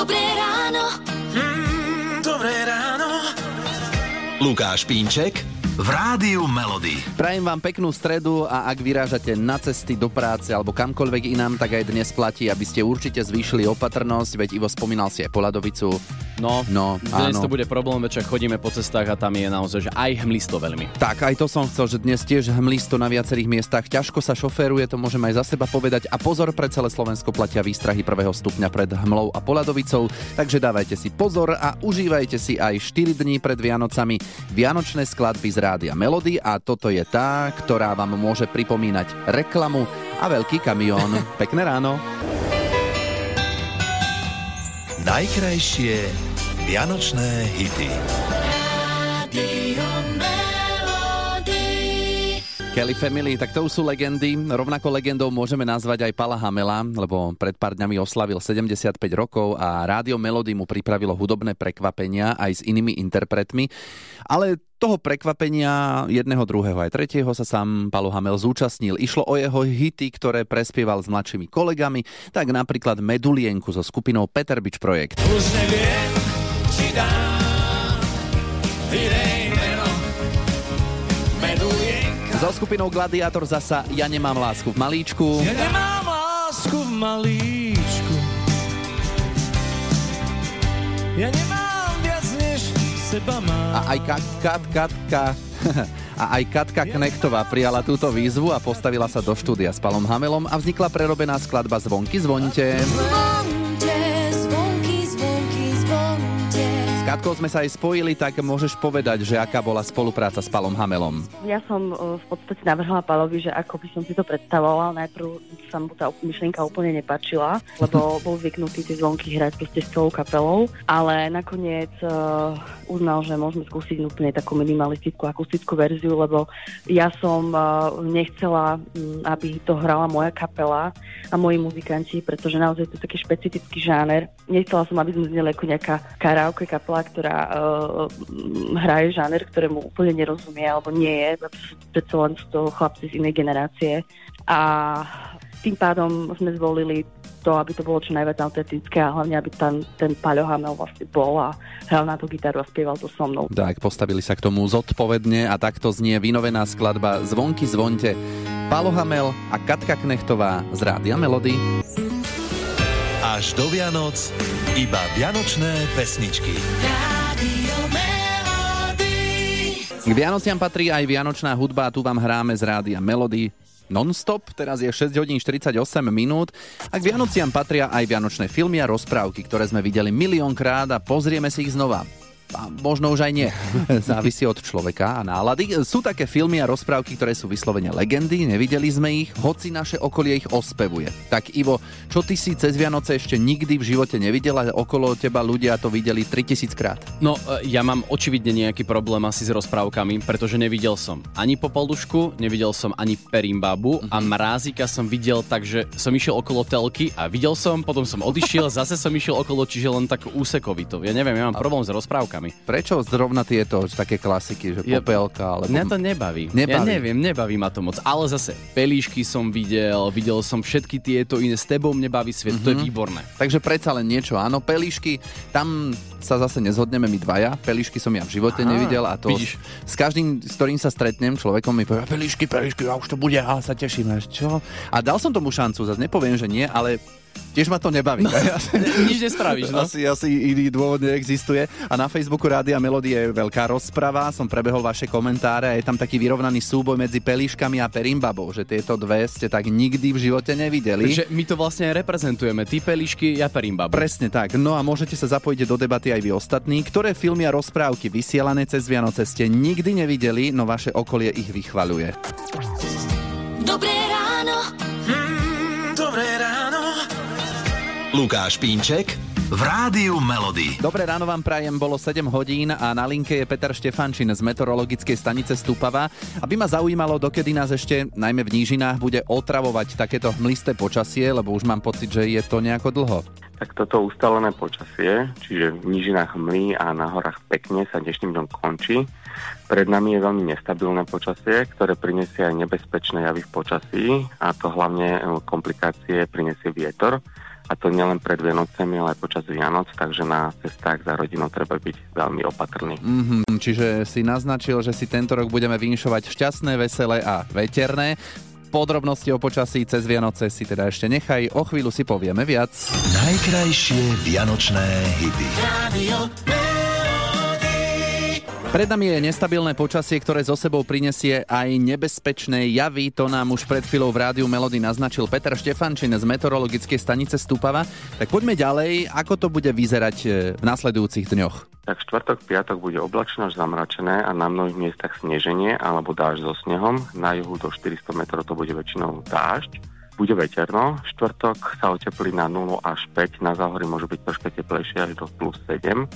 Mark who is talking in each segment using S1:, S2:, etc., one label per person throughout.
S1: Dobré ráno.
S2: Mm, dobré ráno.
S3: Lukáš Pínček v Rádiu Melody.
S4: Prajem vám peknú stredu a ak vyrážate na cesty do práce alebo kamkoľvek inám, tak aj dnes platí, aby ste určite zvýšili opatrnosť, veď Ivo spomínal si aj Poladovicu.
S5: No,
S4: No,
S5: dnes
S4: áno.
S5: to bude problém, však chodíme po cestách a tam je naozaj že aj hmlisto veľmi.
S4: Tak, aj to som chcel, že dnes tiež hmlisto na viacerých miestach. Ťažko sa šoféruje, to môžem aj za seba povedať. A pozor, pre celé Slovensko platia výstrahy prvého stupňa pred hmlou a Poladovicou, takže dávajte si pozor a užívajte si aj 4 dní pred Vianocami Vianočné skladby z Rádia Melody a toto je tá, ktorá vám môže pripomínať reklamu a veľký kamión. Pekné ráno.
S3: Najkrajšie Vianočné hity.
S4: Kelly Family, tak to už sú legendy. Rovnako legendou môžeme nazvať aj Pala Hamela, lebo pred pár dňami oslavil 75 rokov a Rádio Melody mu pripravilo hudobné prekvapenia aj s inými interpretmi. Ale toho prekvapenia jedného, druhého aj tretieho sa sám Palo Hamel zúčastnil. Išlo o jeho hity, ktoré prespieval s mladšími kolegami, tak napríklad Medulienku so skupinou Peter Bič Projekt.
S2: Už neviem, či dám
S4: So skupinou Gladiátor zasa Ja nemám lásku v malíčku.
S2: Ja nemám lásku v malíčku. Ja nemám viac, než seba mám.
S4: A aj Kat, Kat, Katka... A aj Katka Knechtová prijala túto výzvu a postavila sa do štúdia s Palom Hamelom a vznikla prerobená skladba Zvonky zvonte.
S1: Zvonte,
S4: Katkou sme sa aj spojili, tak môžeš povedať, že aká bola spolupráca s Palom Hamelom.
S6: Ja som e, v podstate navrhla Palovi, že ako by som si to predstavovala. Najprv sa mu tá myšlienka úplne nepačila, lebo bol zvyknutý tie zvonky hrať proste s celou kapelou, ale nakoniec uh, uznal, že môžeme skúsiť úplne takú minimalistickú akustickú verziu, lebo ja som uh, nechcela, mm, aby to hrala moja kapela a moji muzikanti, pretože naozaj to je taký špecifický žáner. Nechcela som, aby sme zneli ako nejaká karaoke kapela, ktorá uh, mm, hraje žáner, ktorému úplne nerozumie alebo nie je, predsa len sú to chlapci z inej generácie. A tým pádom sme zvolili to, aby to bolo čo najviac autentické a hlavne, aby tam ten Paľo Hamel vlastne bol a hral na tú gitaru a spieval to so mnou.
S4: Tak, postavili sa k tomu zodpovedne a takto znie vynovená skladba Zvonky zvonte. Palo Hamel a Katka Knechtová z Rádia Melody.
S3: Až do Vianoc iba Vianočné pesničky.
S4: K Vianociam patrí aj Vianočná hudba tu vám hráme z Rádia Melody non-stop, teraz je 6 hodín 48 minút a k Vianociam patria aj Vianočné filmy a rozprávky, ktoré sme videli miliónkrát a pozrieme si ich znova. A možno už aj nie. Závisí od človeka a nálady. Sú také filmy a rozprávky, ktoré sú vyslovene legendy, nevideli sme ich, hoci naše okolie ich ospevuje. Tak Ivo, čo ty si cez Vianoce ešte nikdy v živote nevidel a okolo teba ľudia to videli 3000 krát?
S5: No, e, ja mám očividne nejaký problém asi s rozprávkami, pretože nevidel som ani Popolušku, nevidel som ani Perimbabu a Mrázika som videl tak, že som išiel okolo telky a videl som, potom som odišiel, zase som išiel okolo, čiže len tak úsekovito. Ja neviem, ja mám problém s rozprávkami.
S4: Prečo zrovna tieto také klasiky, že
S5: Ja-
S4: popelka, alebo...
S5: Mňa to nebaví.
S4: Nebaví.
S5: Ja neviem, nebaví ma to moc. Ale zase, pelíšky som videl, videl som všetky tieto iné, s tebou mne baví svet, to je výborné.
S4: Takže predsa len niečo, áno, pelíšky, tam sa zase nezhodneme my dvaja, pelíšky som ja v živote
S5: Aha,
S4: nevidel a to
S5: vidíš.
S4: s každým, s ktorým sa stretnem, človekom mi povie, pelíšky, pelíšky, a už to bude, a sa teším, čo? A dal som tomu šancu, zase nepoviem, že nie, ale tiež ma to nebaví. No.
S5: Nič nespravíš, no.
S4: Asi, asi iný dôvod neexistuje. A na Facebooku Rádia Melody je veľká rozprava. Som prebehol vaše komentáre a je tam taký vyrovnaný súboj medzi pelíškami a perimbabou, že tieto dve ste tak nikdy v živote nevideli.
S5: Takže my to vlastne reprezentujeme. Ty pelíšky, ja Perimbabu.
S4: Presne tak. No a môžete sa zapojiť do debaty aj vy ostatní. Ktoré filmy a rozprávky vysielané cez Vianoce ste nikdy nevideli, no vaše okolie ich vychvaľuje.
S3: Lukáš Pínček v Rádiu Melody.
S4: Dobré ráno vám prajem, bolo 7 hodín a na linke je Peter Štefančin z meteorologickej stanice Stupava. Aby ma zaujímalo, dokedy nás ešte, najmä v nížinách, bude otravovať takéto hmlisté počasie, lebo už mám pocit, že je to nejako dlho.
S7: Tak toto ustalené počasie, čiže v nížinách hmly a na horách pekne sa dnešným dňom končí. Pred nami je veľmi nestabilné počasie, ktoré prinesie aj nebezpečné javy v počasí a to hlavne komplikácie prinesie vietor a to nielen pred Vianocemi, ale aj počas Vianoc, takže na cestách za rodinou treba byť veľmi opatrný.
S4: Mhm, čiže si naznačil, že si tento rok budeme vinšovať šťastné, veselé a veterné. Podrobnosti o počasí cez Vianoce si teda ešte nechaj, o chvíľu si povieme viac.
S3: Najkrajšie vianočné hity.
S1: Radio
S4: Pred nami je nestabilné počasie, ktoré zo sebou prinesie aj nebezpečné javy. To nám už pred chvíľou v rádiu Melody naznačil Peter Štefančin z meteorologickej stanice Stupava. Tak poďme ďalej, ako to bude vyzerať e, v nasledujúcich dňoch.
S7: Tak štvrtok, piatok bude oblačno až zamračené a na mnohých miestach sneženie alebo dážď so snehom. Na juhu do 400 metrov to bude väčšinou dážď. Bude veterno, štvrtok sa oteplí na 0 až 5, na záhory môže byť troška teplejšie až do plus 7.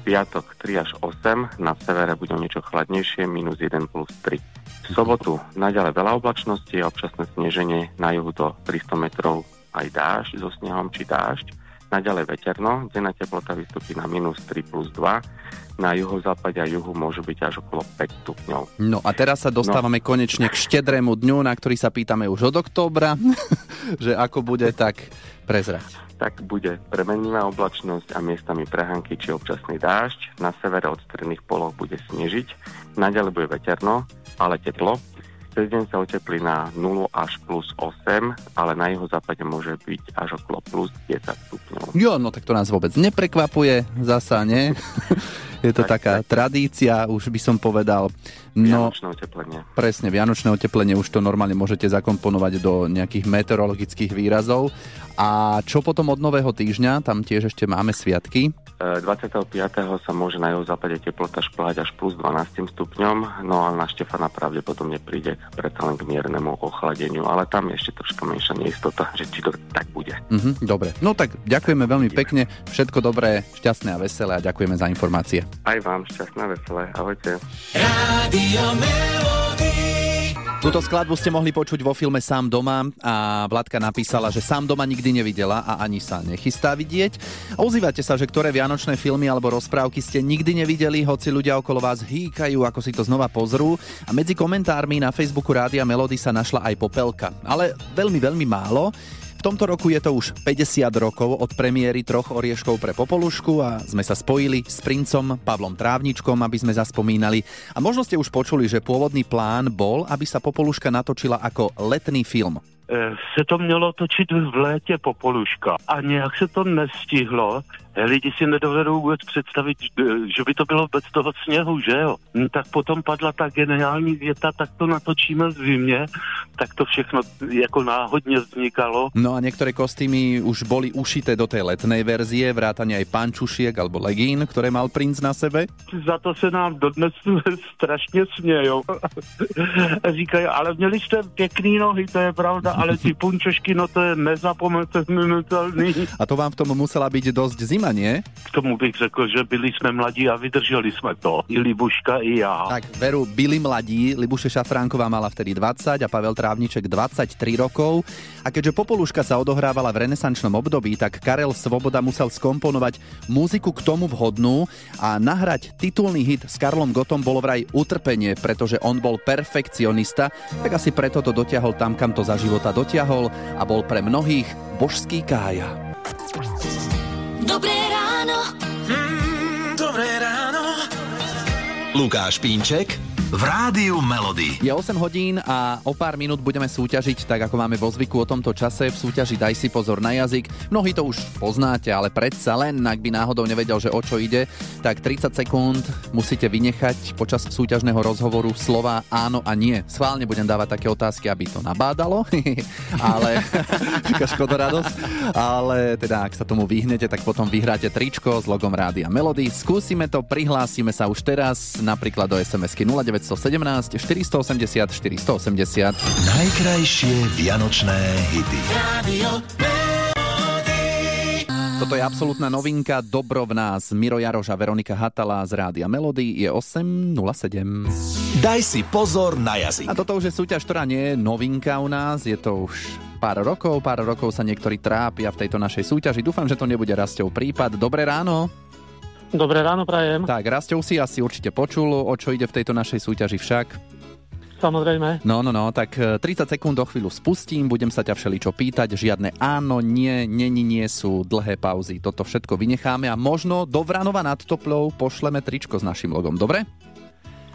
S7: Piatok 3 až 8, na severe bude niečo chladnejšie, minus 1 plus 3. V sobotu naďalej veľa oblačnosti a občasné sneženie, na juhu do 300 metrov aj dážď so snehom či dážď. Naďalej veterno, denná teplota vystúpi na minus 3 plus 2, na juhozápade a juhu môžu byť až okolo 5 stupňov.
S4: No a teraz sa dostávame no. konečne k štedrému dňu, na ktorý sa pýtame už od októbra, že ako bude, tak prezrať.
S7: tak bude premenivá oblačnosť a miestami prehánky či občasný dážď. Na severe od stredných poloh bude snežiť. Naďalej bude veterno, ale teplo. Cez deň sa oteplí na 0 až plus 8, ale na jeho západe môže byť až okolo plus 10 stupňov.
S4: Jo, no tak to nás vôbec neprekvapuje, zasa, nie? Je to
S7: Tak,
S4: taká
S7: tak.
S4: tradícia, už by som povedal. No,
S7: Vianočné oteplenie.
S4: presne, vianočné oteplenie už to normálne môžete zakomponovať do nejakých meteorologických výrazov. A čo potom od nového týždňa? Tam tiež ešte máme sviatky.
S7: E, 25. sa môže na jeho západe teplota šplhať až plus 12 stupňom, no ale na Štefana pravdepodobne príde predsa len k miernemu ochladeniu, ale tam je ešte troška menšia neistota, že či to tak bude.
S4: Mhm, dobre, no tak ďakujeme veľmi pekne, všetko dobré, šťastné a veselé a ďakujeme za informácie.
S7: Aj vám šťastné, veselé, ahojte.
S4: Túto skladbu ste mohli počuť vo filme Sám doma a Vladka napísala, že sám doma nikdy nevidela a ani sa nechystá vidieť. Ozývate sa, že ktoré vianočné filmy alebo rozprávky ste nikdy nevideli, hoci ľudia okolo vás hýkajú, ako si to znova pozrú. A medzi komentármi na Facebooku Rádia Melody sa našla aj popelka. Ale veľmi, veľmi málo. V tomto roku je to už 50 rokov od premiéry troch orieškov pre Popolušku a sme sa spojili s princom Pavlom Trávničkom, aby sme zaspomínali. A možno ste už počuli, že pôvodný plán bol, aby sa Popoluška natočila ako letný film.
S8: Eh, se to mělo točit v létě Popoluška a nějak se to nestihlo. Lidi si nedovedou vůbec představit, eh, že by to bylo bez toho sněhu, že jo? No, tak potom padla ta geniální věta, tak to natočíme v zimě, tak to všechno jako náhodně vznikalo.
S4: No a niektoré kostýmy už boli ušité do tej letnej verzie, vrátane aj pančušiek alebo legín, ktoré mal princ na sebe.
S8: Za to se nám dodnes strašně smějou. Říkají, ale měli jste pěkný nohy, to je pravda, ale ty punčošky, no to je nezapomenutelný.
S4: A to vám v tom musela byť dosť zima, nie?
S8: K tomu bych řekl, že byli jsme mladí a vydrželi jsme to. I Libuška, i já.
S4: Tak, veru, byli mladí, Libuše Šafránková mala vtedy 20 a Pavel Trávniček 23 rokov. A keďže Popoluška sa odohrávala v renesančnom období, tak Karel Svoboda musel skomponovať muziku k tomu vhodnú a nahrať titulný hit s Karlom Gotom bolo vraj utrpenie, pretože on bol perfekcionista, tak asi preto to dotiahol tam, kam to za života dotiahol a bol pre mnohých božský kája.
S1: Dobré ráno.
S3: Lukáš Pínček v Rádiu Melody.
S4: Je 8 hodín a o pár minút budeme súťažiť, tak ako máme vo zvyku o tomto čase, v súťaži Daj si pozor na jazyk. Mnohí to už poznáte, ale predsa len, ak by náhodou nevedel, že o čo ide, tak 30 sekúnd musíte vynechať počas súťažného rozhovoru slova áno a nie. Schválne budem dávať také otázky, aby to nabádalo, ale škodoradosť. Ale teda, ak sa tomu vyhnete, tak potom vyhráte tričko s logom Rádia Melody. Skúsime to, prihlásime sa už teraz, napríklad do SMS-ky 0917 480 480.
S3: Najkrajšie vianočné hity.
S4: Toto je absolútna novinka Dobro v nás. Miro Jaroš a Veronika Hatala z Rádia Melody je 8.07.
S3: Daj si pozor na jazyk.
S4: A toto už je súťaž, ktorá nie je novinka u nás, je to už pár rokov, pár rokov sa niektorí trápia v tejto našej súťaži. Dúfam, že to nebude Rastov prípad. Dobré ráno.
S9: Dobré ráno prajem.
S4: Tak, Rastov si asi určite počul, o čo ide v tejto našej súťaži však.
S9: Samozrejme.
S4: No, no, no, tak e, 30 sekúnd do chvíľu spustím, budem sa ťa všeličo pýtať, žiadne áno, nie, není, nie sú dlhé pauzy. Toto všetko vynecháme a možno do Vranova nad Toplou pošleme tričko s našim logom, dobre?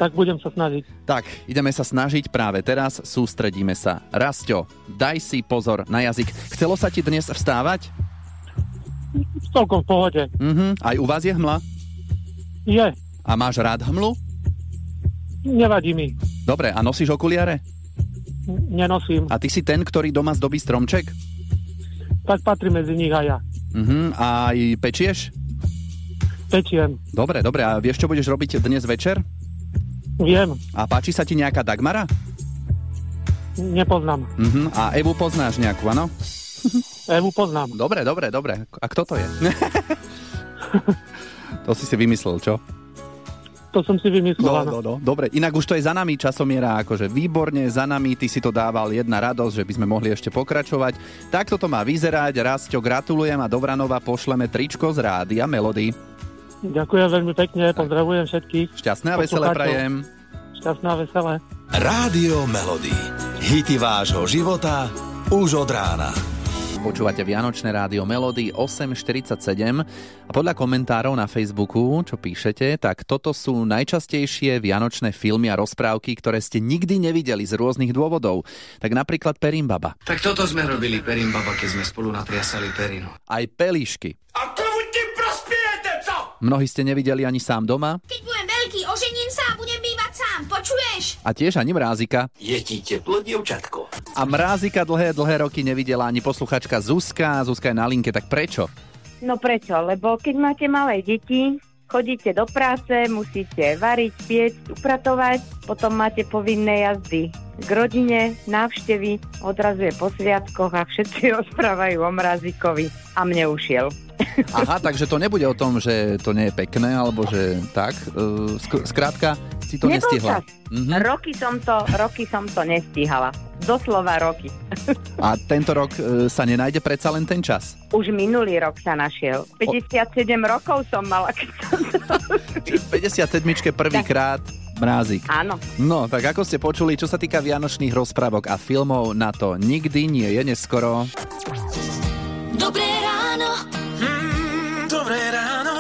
S9: Tak budem sa snažiť.
S4: Tak, ideme sa snažiť práve teraz, sústredíme sa. Rasťo, daj si pozor na jazyk. Chcelo sa ti dnes vstávať?
S9: Celkom v pohode.
S4: Mhm, aj u vás je hmla?
S9: Je.
S4: A máš rád hmlu?
S9: Nevadí mi.
S4: Dobre, a nosíš okuliare?
S9: Nenosím.
S4: A ty si ten, ktorý doma zdobí stromček?
S9: Tak patrí medzi nich aj ja.
S4: Mhm, a aj pečieš?
S9: Pečiem.
S4: Dobre, dobre, a vieš, čo budeš robiť dnes večer?
S9: Viem.
S4: A páči sa ti nejaká Dagmara?
S9: Nepoznám.
S4: Mhm, a Evu poznáš nejakú, áno?
S9: Evu poznám.
S4: Dobre, dobre, dobre. A kto to je? to si si vymyslel, čo?
S9: To som si vymyslel.
S4: No, no, no. Dobre, inak už to je za nami časomiera, akože výborne za nami, ty si to dával jedna radosť, že by sme mohli ešte pokračovať. Takto to má vyzerať, Rastio, gratulujem a do Vranova pošleme tričko z rádia Melody.
S9: Ďakujem veľmi pekne, pozdravujem všetkých.
S4: Šťastné a veselé prajem.
S9: Šťastná a veselé.
S3: Rádio Melody. Hity vášho života už od rána.
S4: Počúvate Vianočné rádio Melody 847 a podľa komentárov na Facebooku, čo píšete, tak toto sú najčastejšie vianočné filmy a rozprávky, ktoré ste nikdy nevideli z rôznych dôvodov. Tak napríklad Perimbaba.
S10: Tak toto sme robili Perimbaba, keď sme spolu natriasali perinu.
S4: Aj Pelíšky.
S10: A komu tým prospiejete, co?
S4: Mnohí ste nevideli ani sám doma
S11: Keď budem veľký, ožením sa a budem sám. Počuješ?
S4: a tiež ani Mrázika.
S10: Je ti teplo, dievčatko?
S4: A Mrázika dlhé, dlhé roky nevidela ani posluchačka Zuzka. Zuzka je na linke, tak prečo?
S12: No prečo? Lebo keď máte malé deti, chodíte do práce, musíte variť, piecť, upratovať, potom máte povinné jazdy k rodine, návštevy, odrazu je po sviatkoch a všetci rozprávajú o mrazíkovi. A mne ušiel.
S4: Aha, takže to nebude o tom, že to nie je pekné, alebo že tak. Sk- skrátka, si to
S12: Nebol
S4: nestihla.
S12: čas.
S4: Mhm.
S12: Roky som to, roky som to nestíhala. Doslova roky.
S4: A tento rok uh, sa nenájde predsa len ten čas.
S12: Už minulý rok sa našiel. 57 rokov som mala, keď som to...
S4: Čiže v 57. prvýkrát mrázik.
S12: Áno.
S4: No, tak ako ste počuli, čo sa týka vianočných rozprávok a filmov, na to nikdy nie je neskoro.
S1: Dobré ráno.
S3: Dobré ráno.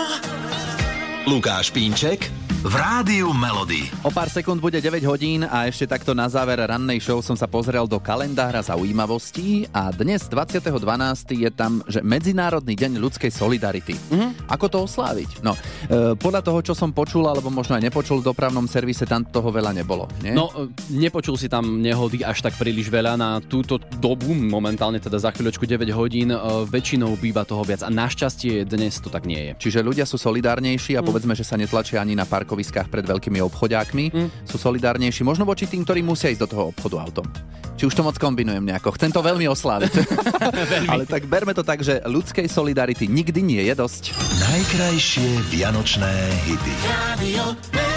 S3: Lukáš Pínček v Rádiu Melody.
S4: O pár sekúnd bude 9 hodín a ešte takto na záver rannej show som sa pozrel do kalendára zaujímavostí a dnes 20.12. je tam, že Medzinárodný deň ľudskej solidarity. Mm-hmm. Ako to osláviť? No, e, podľa toho, čo som počul, alebo možno aj nepočul v dopravnom servise, tam toho veľa nebolo. Nie?
S5: No, e, nepočul si tam nehody až tak príliš veľa na túto dobu, momentálne teda za chvíľočku 9 hodín, e, väčšinou býva toho viac a našťastie dnes to tak nie je.
S4: Čiže ľudia sú solidárnejší a povedzme, že sa netlačia ani na parkoviskách pred veľkými obchodiákmi. Sú solidárnejší, možno voči tým, ktorí musia ísť do toho obchodu autom. Či už to moc kombinujem nejako. Chcem to veľmi osláviť. Ale tak berme to tak, že ľudskej solidarity nikdy nie je dosť.
S3: Najkrajšie vianočné hity.
S1: Radio.